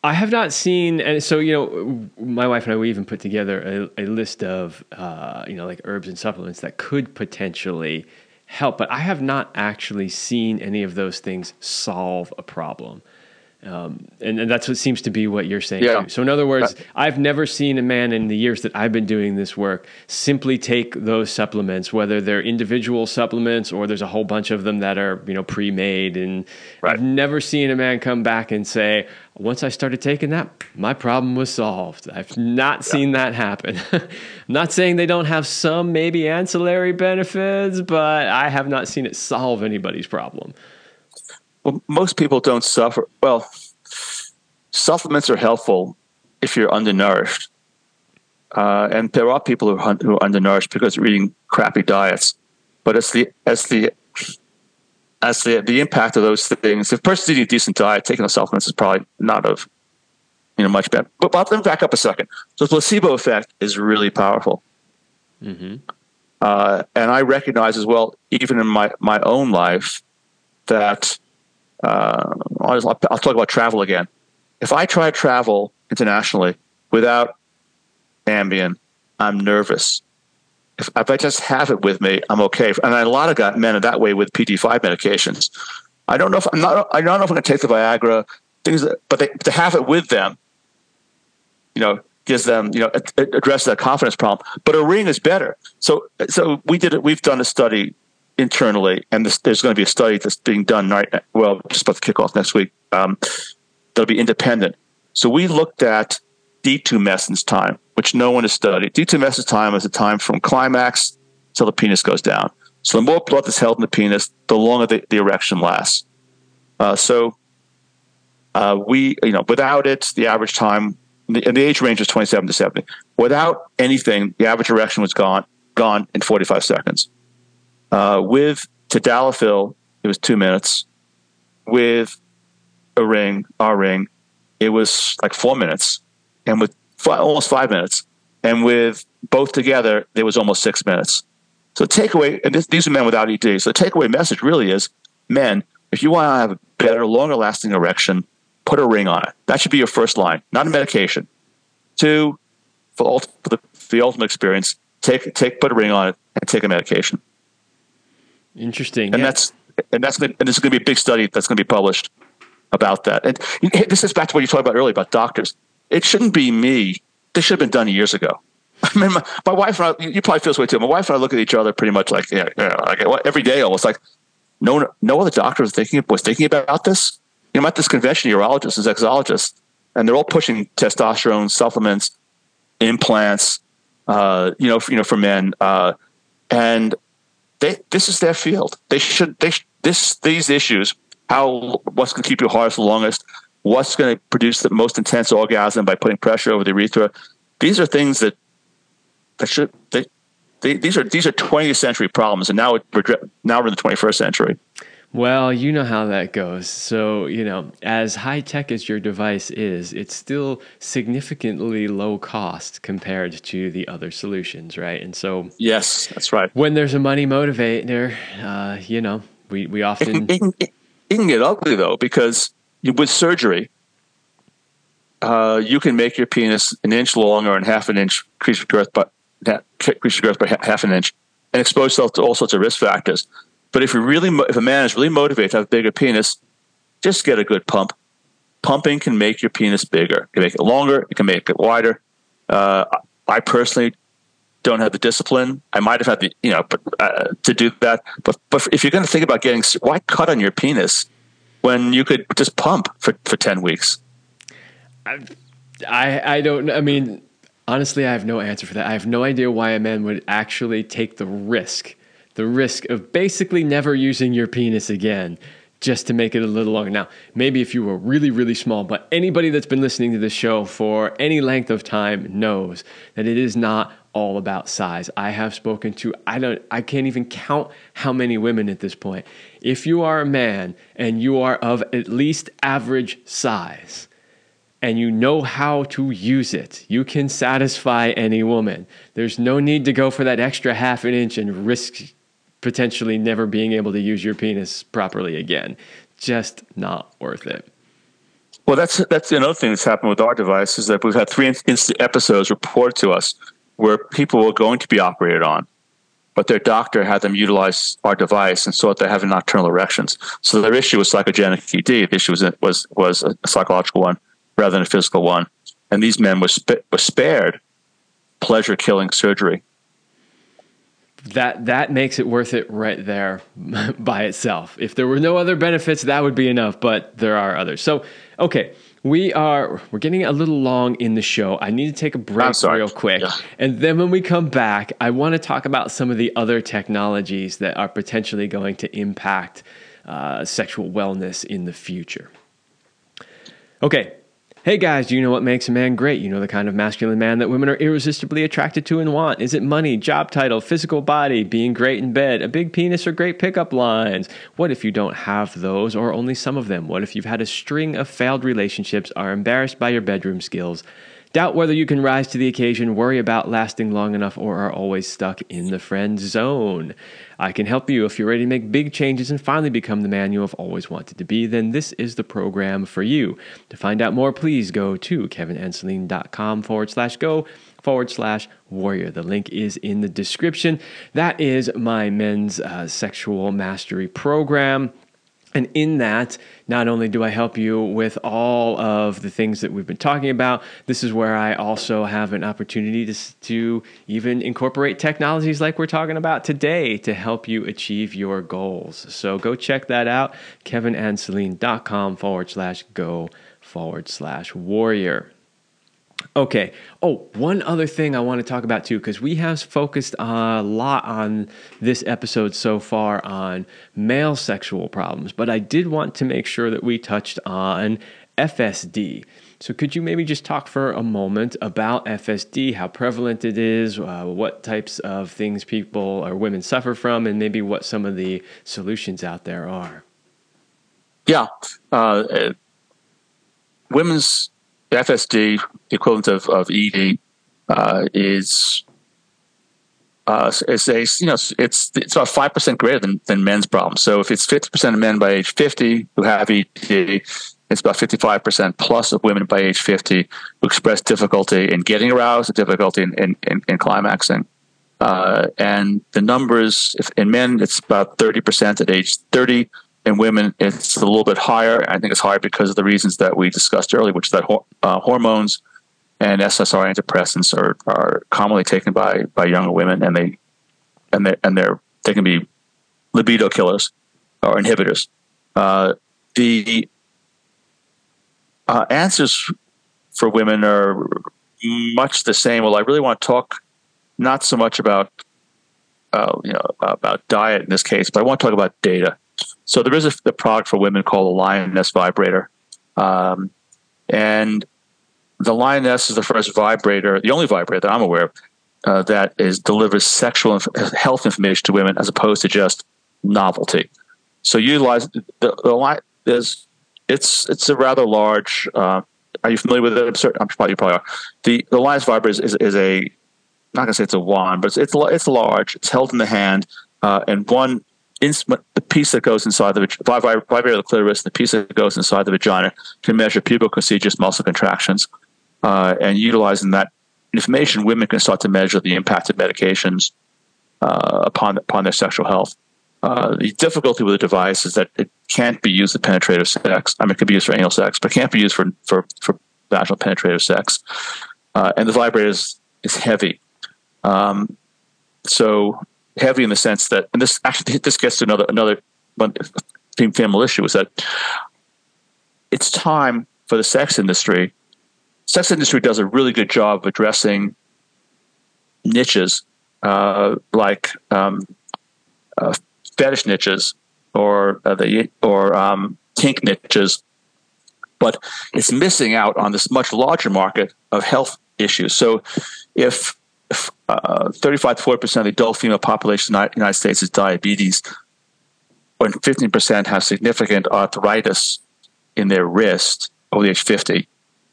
I have not seen, and so you know, my wife and I we even put together a, a list of uh, you know like herbs and supplements that could potentially help, but I have not actually seen any of those things solve a problem. Um, and, and, that's what seems to be what you're saying. Yeah. Too. So, in other words, I've never seen a man in the years that I've been doing this work simply take those supplements, whether they're individual supplements or there's a whole bunch of them that are you know pre-made. And right. I've never seen a man come back and say, "Once I started taking that, my problem was solved." I've not seen that happen. I'm (laughs) not saying they don't have some maybe ancillary benefits, but I have not seen it solve anybody's problem. Well, most people don't suffer. Well, supplements are helpful if you're undernourished. Uh, and there are people who are, who are undernourished because they're eating crappy diets. But as the as the as the the impact of those things, if a person's eating a decent diet, taking the supplements is probably not of you know much better. But, but let me back up a second. So the placebo effect is really powerful. Mm-hmm. Uh, and I recognize as well, even in my my own life, that uh, I'll, I'll talk about travel again. If I try to travel internationally without Ambien, I'm nervous. If, if, I just have it with me, I'm okay. And a lot of got men are that way with PDE5 medications. I don't know if I'm not. I don't know if I'm going to take the Viagra things, that, but they, to have it with them, you know, gives them, you know, address that confidence problem. But a ring is better. So, so we did it. We've done a study internally, and this, there's going to be a study that's being done right. Well, just about to kick off next week. Um, that'll be independent. So we looked at detumescence time, which no one has studied. Detumescence time is the time from climax till the penis goes down. So the more blood that's held in the penis, the longer the, the erection lasts. Uh, so uh, we, you know, without it, the average time, the, the age range is 27 to 70. Without anything, the average erection was gone, gone in 45 seconds. Uh, with tadalafil, it was two minutes. With a ring, our ring, it was like four minutes, and with five, almost five minutes, and with both together, it was almost six minutes. So takeaway, and this, these are men without ED. So the takeaway message really is, men, if you want to have a better, longer lasting erection, put a ring on it. That should be your first line, not a medication. Two, for, for, the, for the ultimate experience, take take put a ring on it and take a medication. Interesting. And yeah. that's and that's and this is going to be a big study that's going to be published about that. And this is back to what you talked about earlier about doctors. It shouldn't be me. This should have been done years ago. (laughs) I mean, my, my, wife and I, you probably feel this way too. My wife and I look at each other pretty much like, yeah, know, like every day almost like no, no other doctor was thinking, was thinking about this. You know, I'm at this convention, urologists and sexologists, and they're all pushing testosterone supplements, implants, uh, you know, for, you know, for men. Uh, and they, this is their field. They should, they, this, these issues how what's going to keep you hard for the longest, what's going to produce the most intense orgasm by putting pressure over the urethra. These are things that that should they, they, these are these are 20th century problems, and now we're now we're in the 21st century. Well, you know how that goes. So, you know, as high tech as your device is, it's still significantly low cost compared to the other solutions, right? And so, yes, that's right. When there's a money motivator, uh, you know, we, we often. It, it, it, can get ugly though because with surgery, uh, you can make your penis an inch longer and half an inch increase girth, but increase girth by half an inch, and expose yourself to all sorts of risk factors. But if you really, if a man is really motivated to have a bigger penis, just get a good pump. Pumping can make your penis bigger. It can make it longer. It can make it wider. Uh, I personally don't have the discipline. I might have had the, you know, uh, to do that. But, but if you're going to think about getting, why cut on your penis when you could just pump for, for 10 weeks? I, I, I don't, I mean, honestly, I have no answer for that. I have no idea why a man would actually take the risk, the risk of basically never using your penis again just to make it a little longer. Now, maybe if you were really, really small, but anybody that's been listening to this show for any length of time knows that it is not all about size. I have spoken to I don't I can't even count how many women at this point. If you are a man and you are of at least average size and you know how to use it, you can satisfy any woman. There's no need to go for that extra half an inch and risk potentially never being able to use your penis properly again. Just not worth it. Well, that's that's another thing that's happened with our device is that we've had three episodes reported to us where people were going to be operated on, but their doctor had them utilize our device and saw that they're having nocturnal erections. So their issue was psychogenic ED. The issue was was was a psychological one rather than a physical one. And these men were, sp- were spared pleasure killing surgery that that makes it worth it right there (laughs) by itself. If there were no other benefits, that would be enough, but there are others. So, okay, we are we're getting a little long in the show. I need to take a break real quick. Yeah. And then when we come back, I want to talk about some of the other technologies that are potentially going to impact uh, sexual wellness in the future. Okay, Hey guys, do you know what makes a man great? You know the kind of masculine man that women are irresistibly attracted to and want. Is it money, job title, physical body, being great in bed, a big penis, or great pickup lines? What if you don't have those or only some of them? What if you've had a string of failed relationships, are embarrassed by your bedroom skills? Doubt whether you can rise to the occasion, worry about lasting long enough, or are always stuck in the friend zone. I can help you if you're ready to make big changes and finally become the man you have always wanted to be, then this is the program for you. To find out more, please go to kevinandceline.com forward slash go forward slash warrior. The link is in the description. That is my men's uh, sexual mastery program. And in that, not only do I help you with all of the things that we've been talking about, this is where I also have an opportunity to, to even incorporate technologies like we're talking about today to help you achieve your goals. So go check that out, kevinandceline.com forward slash go forward slash warrior. Okay. Oh, one other thing I want to talk about too, because we have focused a lot on this episode so far on male sexual problems, but I did want to make sure that we touched on FSD. So, could you maybe just talk for a moment about FSD, how prevalent it is, uh, what types of things people or women suffer from, and maybe what some of the solutions out there are? Yeah. Uh, women's FSD, the equivalent of, of ED, uh, is uh, a you know it's it's about five percent greater than, than men's problems. So if it's fifty percent of men by age fifty who have ED, it's about fifty five percent plus of women by age fifty who express difficulty in getting aroused, difficulty in in, in, in climaxing. Uh, and the numbers, if in men, it's about thirty percent at age thirty in women, it's a little bit higher. I think it's higher because of the reasons that we discussed earlier, which is that uh, hormones and SSRI antidepressants are, are commonly taken by, by younger women, and they and they and they're they can be libido killers or inhibitors. Uh, the uh, answers for women are much the same. Well, I really want to talk not so much about uh, you know about diet in this case, but I want to talk about data. So there is a, a product for women called a Lioness vibrator, um, and the Lioness is the first vibrator, the only vibrator that I'm aware of uh, that is delivers sexual inf- health information to women as opposed to just novelty. So utilize the, the line is it's it's a rather large. Uh, are you familiar with it? I'm, I'm probably you probably are. The the Lioness vibrator is, is, is a not gonna say it's a wand, but it's it's, it's large. It's held in the hand, uh, and one the piece that goes inside the the clitoris, the piece that goes inside the vagina can measure pubic muscle contractions. Uh, and utilizing that information, women can start to measure the impact of medications uh, upon upon their sexual health. Uh, the difficulty with the device is that it can't be used for penetrative sex. I mean, it could be used for anal sex, but can't be used for for, for vaginal penetrative sex. Uh, and the vibrator is is heavy. Um, so heavy in the sense that, and this actually this gets to another another female issue is that it's time for the sex industry. Sex industry does a really good job of addressing niches uh, like um, uh, fetish niches or uh, the or um, kink niches, but it's missing out on this much larger market of health issues. So, if uh, 35 to 40 percent of the adult female population in the United States is diabetes, when 15 percent have significant arthritis in their wrist over the age 50,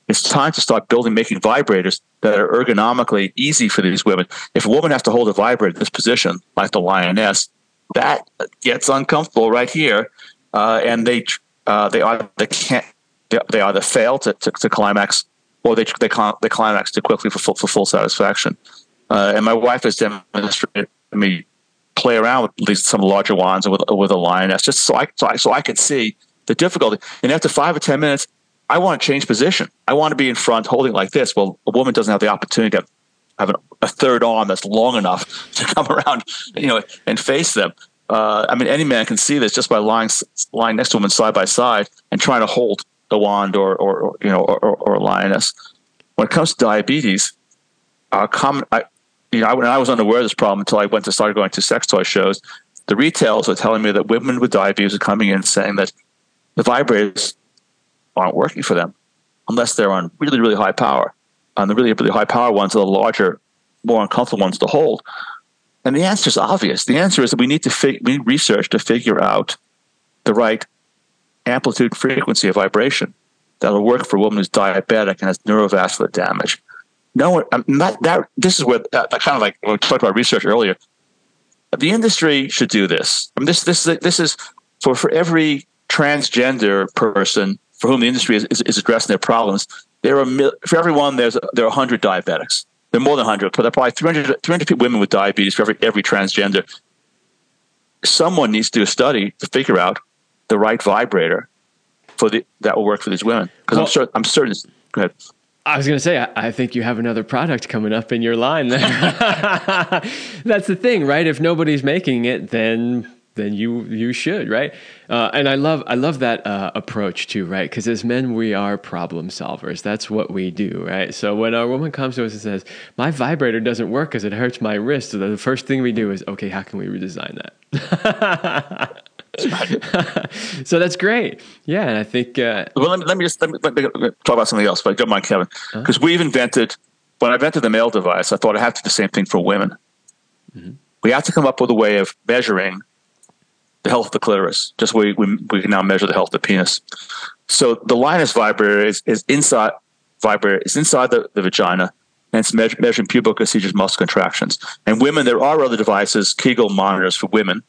it's time to start building, making vibrators that are ergonomically easy for these women. If a woman has to hold a vibrator in this position, like the lioness, that gets uncomfortable right here, uh, and they uh, they either they can't they, they either fail to, to, to, climax or they they, they climax too quickly for full, for full satisfaction. Uh, and my wife has demonstrated me play around with at least some larger wands with with a lioness, just so I so I, so I could see the difficulty. And after five or ten minutes, I want to change position. I want to be in front holding like this. Well, a woman doesn't have the opportunity to have an, a third arm that's long enough (laughs) to come around, you know, and face them. Uh, I mean, any man can see this just by lying lying next to a woman side by side and trying to hold a wand or, or, or you know or, or, a lioness. When it comes to diabetes, uh, common, I, you know, I, I was unaware of this problem until I went to start going to sex toy shows. The retailers were telling me that women with diabetes are coming in saying that the vibrators aren't working for them unless they're on really, really high power. And the really, really high power ones are the larger, more uncomfortable ones to hold. And the answer is obvious. The answer is that we need to fig- we need research to figure out the right amplitude frequency of vibration that'll work for a woman who's diabetic and has neurovascular damage. No, that, um, that this is where that, uh, that kind of like we talked about research earlier. The industry should do this. I mean, this this this is for for every transgender person for whom the industry is, is, is addressing their problems, there are for everyone there's there are 100 diabetics. There are more than 100, but there are probably 300, 300 women with diabetes for every every transgender. Someone needs to do a study to figure out the right vibrator for the that will work for these women. Because well, I'm certain I'm certain. Go ahead. I was going to say, I, I, think you have another product coming up in your line there. (laughs) That's the thing, right? If nobody's making it, then then you you should right? Uh, and i love i love that uh, approach too right? Because as men we are problem solvers. That's what we do right? So when a woman comes to us and says my vibrator doesn't work because it hurts my wrist so the first thing we do is okay how can we redesign that (laughs) (laughs) so that's great yeah and i think uh, well let me, let me just let me, let me, talk about something else but don't mind kevin because uh-huh. we've invented when i invented the male device i thought i have to do the same thing for women mm-hmm. we have to come up with a way of measuring the health of the clitoris. Just we, we, we can now measure the health of the penis. So the Lioness vibrator is, is inside vibrator is inside the, the vagina and it's measure, measuring pubic muscle contractions. And women, there are other devices, Kegel monitors for women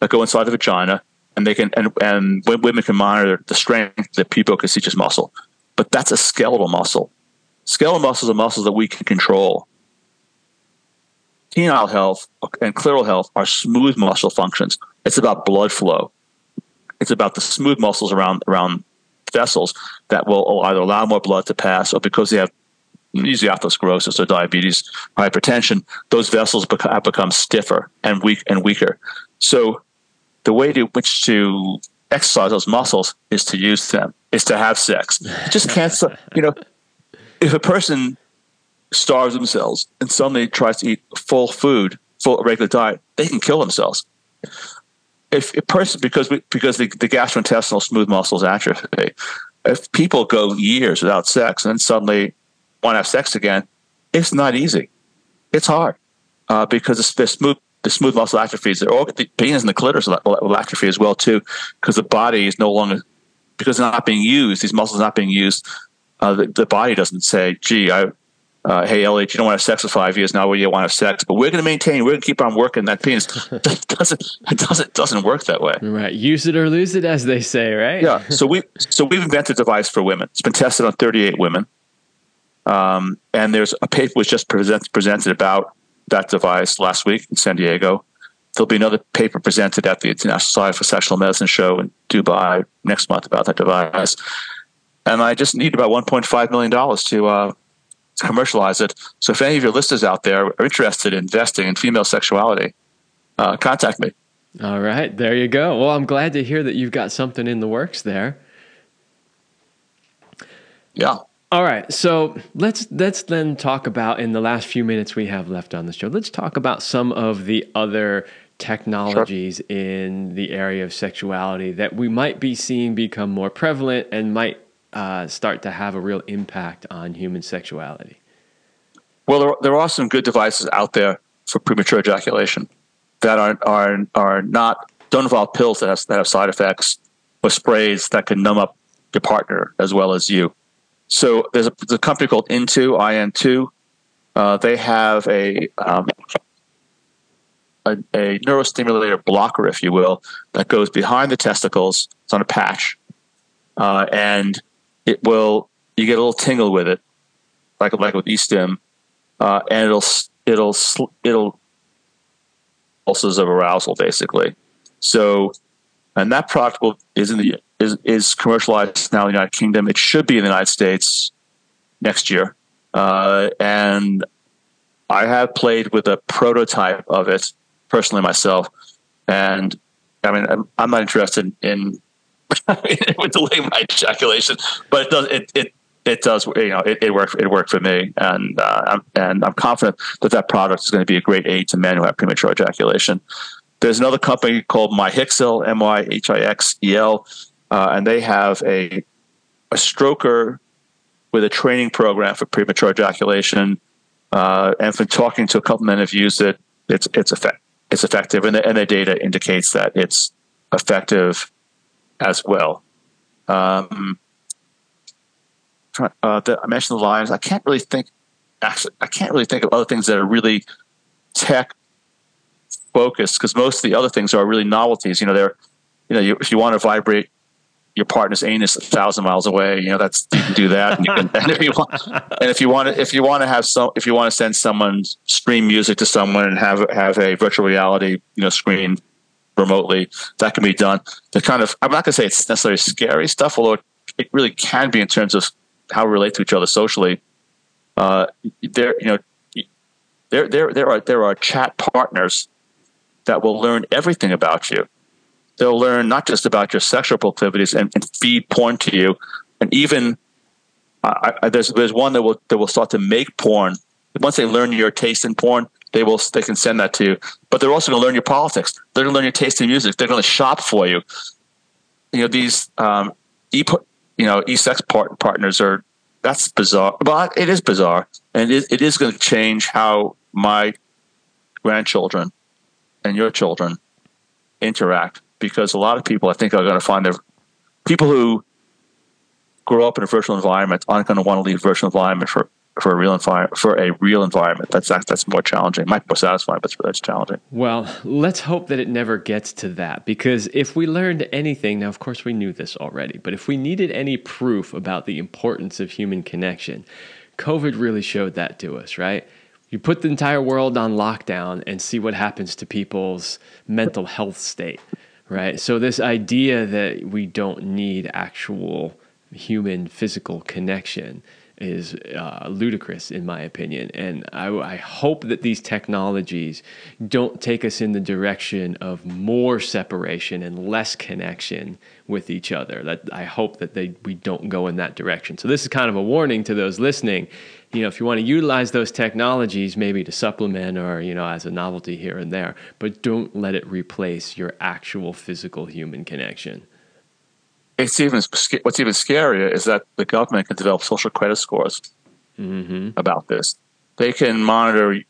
that go inside the vagina and they can and, and women can monitor the strength of the pubic muscle. But that's a skeletal muscle. Skeletal muscles are muscles that we can control. Penile health and clitoral health are smooth muscle functions. It's about blood flow. It's about the smooth muscles around around vessels that will either allow more blood to pass or because they have usually atherosclerosis or diabetes hypertension, those vessels have become stiffer and weak and weaker. So the way to which to exercise those muscles is to use them, is to have sex. Just can't, you know, if a person starves themselves and suddenly tries to eat full food, full regular diet, they can kill themselves if a person because we, because the, the gastrointestinal smooth muscles atrophy, if people go years without sex and then suddenly want to have sex again, it's not easy. It's hard uh, because the, smooth the smooth muscle atrophies. The penis and the clitoris will atrophy as well too, because the body is no longer because they're not being used. These muscles are not being used. Uh, the, the, body doesn't say, "Gee, I uh, hey, Elliot, you don't want to have sex for five years now. You want to have sex, but we're going to maintain. We're going to keep on working that penis. it (laughs) (laughs) doesn't it doesn't doesn't work that way. Right. Use it or lose it, as they say. Right. Yeah. (laughs) So we so we've invented a device for women. It's been tested on 38 women, um, and there's a paper was just present, presented about that device last week in San Diego. There'll be another paper presented at the International Society for Sexual Medicine show in Dubai next month about that device. And I just need about 1.5 million dollars to uh, to commercialize it. So if any of your listeners out there are interested in investing in female sexuality, uh, contact me. All right, there you go. Well, I'm glad to hear that you've got something in the works there. Yeah. All right, so let's let's then talk about in the last few minutes we have left on the show. Let's talk about some of the other technologies sure. in the area of sexuality that we might be seeing become more prevalent and might uh, start to have a real impact on human sexuality? Well, there, there are some good devices out there for premature ejaculation that are are are not don't involve pills that have that have side effects or sprays that can numb up your partner as well as you. So there's a, there's a company called Into IN2. Uh, they have a, um, a a neurostimulator blocker, if you will, that goes behind the testicles. It's on a patch, uh, and it will you get a little tingle with it, like like with e-stim, uh, and it'll it'll it'll pulses of arousal basically. So, and that product will, is in the is is commercialized now in the United Kingdom. It should be in the United States next year, uh, and I have played with a prototype of it personally myself, and I mean I'm, I'm not interested in (laughs) it would my ejaculation, but it does it it it does you know it, it worked it worked for me and uh, I'm, and I'm confident that that product is going to be a great aid to men who have premature ejaculation. There's another company called MyHixel M Y H I X E L, uh, and they have a a stroker with a training program for premature ejaculation. Uh, and from talking to a couple men who've used it, it's it's effect, it's effective, and the, and the data indicates that it's effective as well. Um, uh, the, I mentioned the Lioness. I can't really think. Actually, I can't really think of other things that are really tech focused because most of the other things are really novelties. You know, they're you know, you, if you want to vibrate your partner's anus a thousand miles away, you know, that's you can do that. And, can, and if you want, and if you want to, if you want to have some, if you want to send someone stream music to someone and have have a virtual reality, you know, screen remotely. That can be done. The kind of I'm not going to say it's necessarily scary stuff, although it really can be in terms of how we relate to each other socially. Uh, there, you know, there there there are there are chat partners that will learn everything about you. They'll learn not just about your sexual proclivities and, and feed porn to you, and even I, I, there's there's one that will that will start to make porn. Once they learn your taste in porn, they will they can send that to you. But they're also going to learn your politics. They're going to learn your taste in music. They're going to shop for you. You know these um, e you know e sex part- partners are that's bizarre. But it is bizarre, and it, it is going to change how my grandchildren and your children interact because a lot of people I think are going to find their people who grow up in a virtual environment aren't going to want to leave virtual environment for for a real environment for a real environment. That's that's more challenging. It might be more satisfying, but that's challenging. Well, let's hope that it never gets to that because if we learned anything, now of course we knew this already, but if we needed any proof about the importance of human connection, COVID really showed that to us, right? You put the entire world on lockdown and see what happens to people's mental health state, right? So this idea that we don't need actual human physical connection is uh, ludicrous in my opinion. And I, I, hope that these technologies don't take us in the direction of more separation and less connection with each other. That I hope that they we don't go in that direction. So this is kind of a warning to those listening. You know, if you want to utilize those technologies, maybe to supplement or you know as a novelty here and there, but don't let it replace your actual physical human connection it's even what's even scarier is that the government can develop social credit scores mm-hmm. about this. They can monitor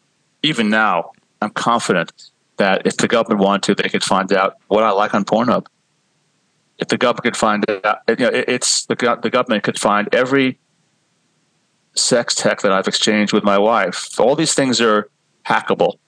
even now. I'm confident that if the government wanted to, they could find out what I like on Pornhub. If the government could find out, you know, it's the the government could find every sex tech that I've exchanged with my wife. All these things are hackable.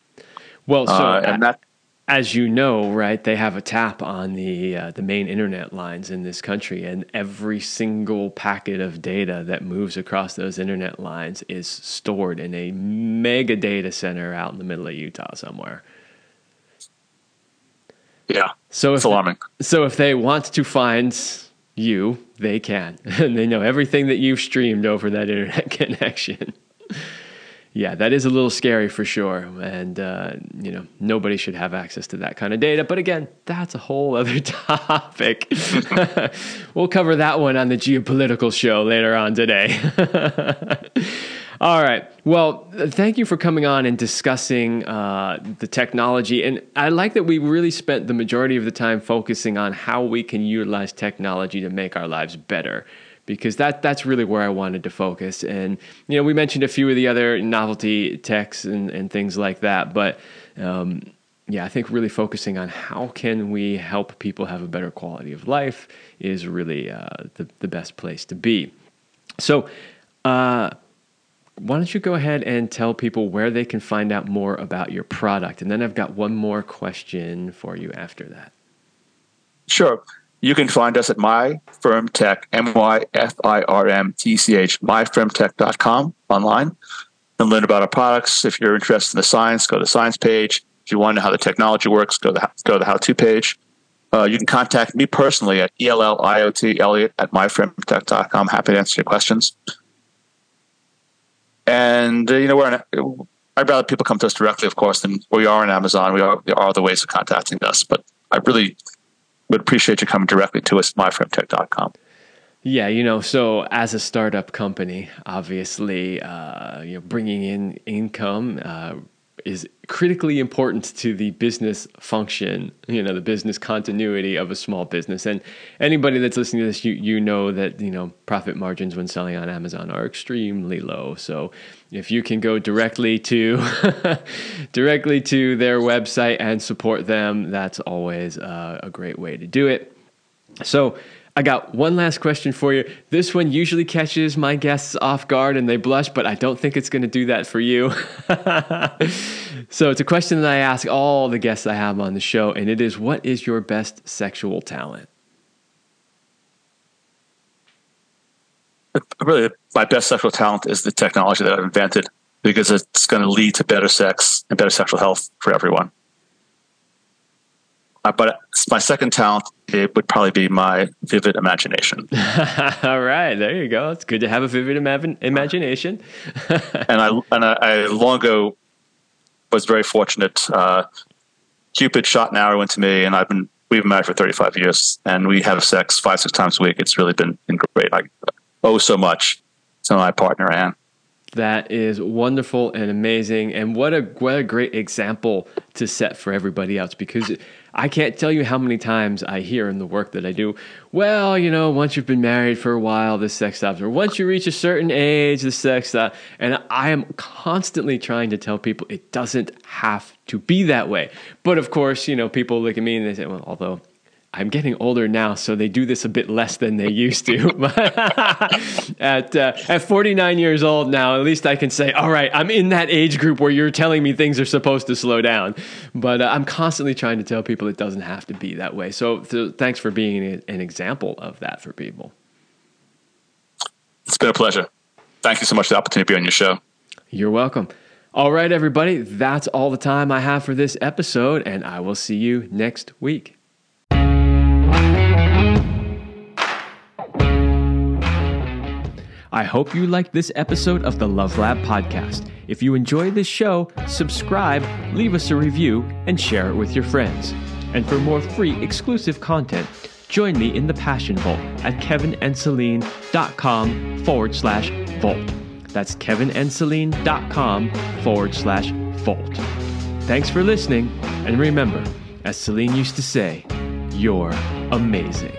Well, so uh, and that as you know, right, they have a tap on the uh, the main internet lines in this country, and every single packet of data that moves across those internet lines is stored in a mega data center out in the middle of Utah somewhere. Yeah, so it's alarming. So if they want to find you, they can, (laughs) and they know everything that you've streamed over that internet (laughs) connection. Yeah, that is a little scary for sure. And, uh, you know, nobody should have access to that kind of data. But again, that's a whole (laughs) other topic. we'll cover that one on the geopolitical show later on today. All right. Well, thank you for coming on and discussing uh, the technology. And I like that we really spent the majority of the time focusing on how we can utilize technology to make our lives better. Because that that's really where I wanted to focus, and you know we mentioned a few of the other novelty techs and, and things like that, but um, yeah, I think really focusing on how can we help people have a better quality of life is really uh, the the best place to be. So. Uh, why don't you go ahead and tell people where they can find out more about your product? And then I've got one more question for you after that. Sure. You can find us at My Firm myfirmtech, M Y F I R M T C H, myfirmtech.com online and learn about our products. If you're interested in the science, go to the science page. If you want to know how the technology works, go to the, go to the how to page. Uh, you can contact me personally at ELLIOT Elliot at myfirmtech.com. Happy to answer your questions. And uh, you know, we're on, I'd rather people come to us directly, of course, than we are on Amazon. We are there are other ways of contacting us, but I really would appreciate you coming directly to us, myfirmtech.com. Yeah, you know, so as a startup company, obviously, uh, you know, bringing in income, uh, is critically important to the business function, you know, the business continuity of a small business. And anybody that's listening to this, you you know that you know profit margins when selling on Amazon are extremely low. So if you can go directly to (laughs) directly to their website and support them, that's always uh, a great way to do it. So I got one last question for you. This one usually catches my guests off guard and they blush, but I don't think it's going to do that for you. (laughs) so it's a question that I ask all the guests I have on the show, and it is what is your best sexual talent? Really, my best sexual talent is the technology that I've invented because it's going to lead to better sex and better sexual health for everyone. Uh, but my second talent it would probably be my vivid imagination. (laughs) All right, there you go. It's good to have a vivid ima- imagination. (laughs) and I and I, I, long ago was very fortunate. Uh, Cupid shot an arrow into me, and I've been we've been married for 35 years, and we have sex five six times a week. It's really been, been great. I owe so much to my partner Anne. That is wonderful and amazing, and what a what a great example to set for everybody else because. It, I can't tell you how many times I hear in the work that I do, well, you know, once you've been married for a while, the sex stops, or once you reach a certain age, the sex stops. And I am constantly trying to tell people it doesn't have to be that way. But of course, you know, people look at me and they say, well, although I'm getting older now, so they do this a bit less than they used to. (laughs) at uh, at 49 years old now, at least I can say, all right, I'm in that age group where you're telling me things are supposed to slow down. But uh, I'm constantly trying to tell people it doesn't have to be that way. So, so thanks for being an example of that for people. It's been a pleasure. Thank you so much for the opportunity to be on your show. You're welcome. All right, everybody, that's all the time I have for this episode, and I will see you next week. I hope you liked this episode of the Love Lab podcast. If you enjoyed this show, subscribe, leave us a review, and share it with your friends. And for more free exclusive content, join me in the Passion Vault at kevinandceline.com forward slash vault. That's kevinandceline.com forward slash vault. Thanks for listening, and remember, as Celine used to say, you're amazing.